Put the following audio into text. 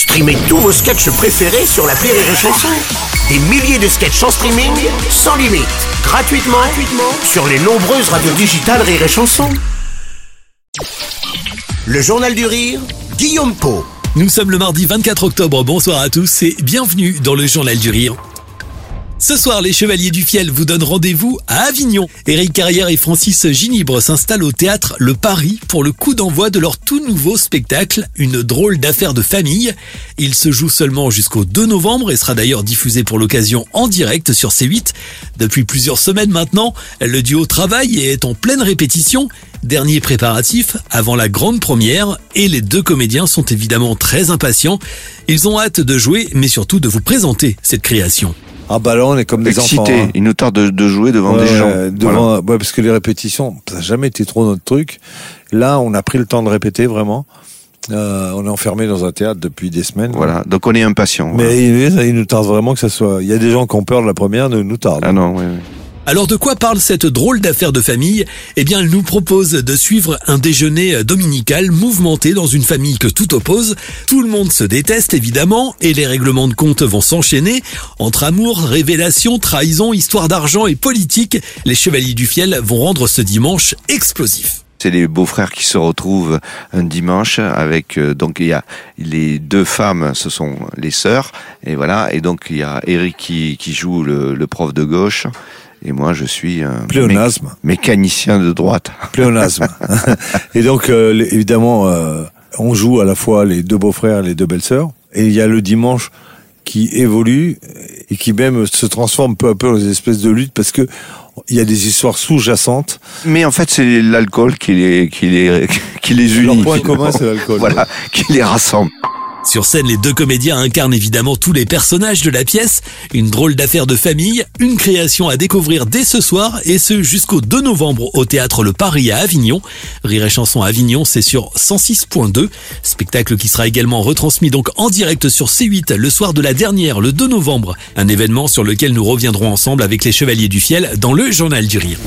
Streamez tous vos sketchs préférés sur la Rire et Chanson. Des milliers de sketchs en streaming, sans limite, gratuitement, gratuitement sur les nombreuses radios digitales Rire et. Le Journal du Rire, Guillaume Po. Nous sommes le mardi 24 octobre, bonsoir à tous et bienvenue dans le Journal du Rire. Ce soir, les Chevaliers du Fiel vous donnent rendez-vous à Avignon. Éric Carrière et Francis Ginibre s'installent au théâtre Le Paris pour le coup d'envoi de leur tout nouveau spectacle, Une drôle d'affaire de famille. Il se joue seulement jusqu'au 2 novembre et sera d'ailleurs diffusé pour l'occasion en direct sur C8. Depuis plusieurs semaines maintenant, le duo travaille et est en pleine répétition. Dernier préparatif avant la grande première et les deux comédiens sont évidemment très impatients. Ils ont hâte de jouer mais surtout de vous présenter cette création. Ah bah là on est comme des Excité. enfants. hein. Il nous tarde de, de jouer devant des gens. devant- ouais, parce que les répétitions, ça n'a jamais été trop notre truc. Là, on a pris le temps de répéter vraiment. Euh, on est enfermé dans un théâtre depuis des semaines. Voilà. Donc on est impatient. voilà. Mais il, il nous tarde vraiment que ça soit. Il y a des gens qui ont peur de la première, ne nous tarde. Ah non, oui, oui. Alors de quoi parle cette drôle d'affaire de famille? Eh bien, elle nous propose de suivre un déjeuner dominical mouvementé dans une famille que tout oppose. Tout le monde se déteste évidemment et les règlements de compte vont s'enchaîner. Entre amour, révélation, trahison, histoire d'argent et politique, les Chevaliers du Fiel vont rendre ce dimanche explosif. C'est les beaux-frères qui se retrouvent un dimanche avec euh, donc il y a les deux femmes, ce sont les sœurs et voilà et donc il y a Eric qui, qui joue le, le prof de gauche et moi je suis un Pléonasme. mé- mécanicien de droite. Pléonasme. et donc, euh, évidemment, euh, on joue à la fois les deux beaux-frères et les deux belles-sœurs. Et il y a le dimanche qui évolue et qui même se transforme peu à peu dans des espèces de luttes parce que il y a des histoires sous-jacentes. Mais en fait c'est l'alcool qui les qui les qui les unit. Leur point commun, c'est l'alcool. Voilà, qui les rassemble. Sur scène, les deux comédiens incarnent évidemment tous les personnages de la pièce. Une drôle d'affaire de famille, une création à découvrir dès ce soir et ce jusqu'au 2 novembre au théâtre Le Paris à Avignon. Rire et chanson Avignon, c'est sur 106.2. Spectacle qui sera également retransmis en direct sur C8 le soir de la dernière, le 2 novembre. Un événement sur lequel nous reviendrons ensemble avec les Chevaliers du Fiel dans le Journal du Rire.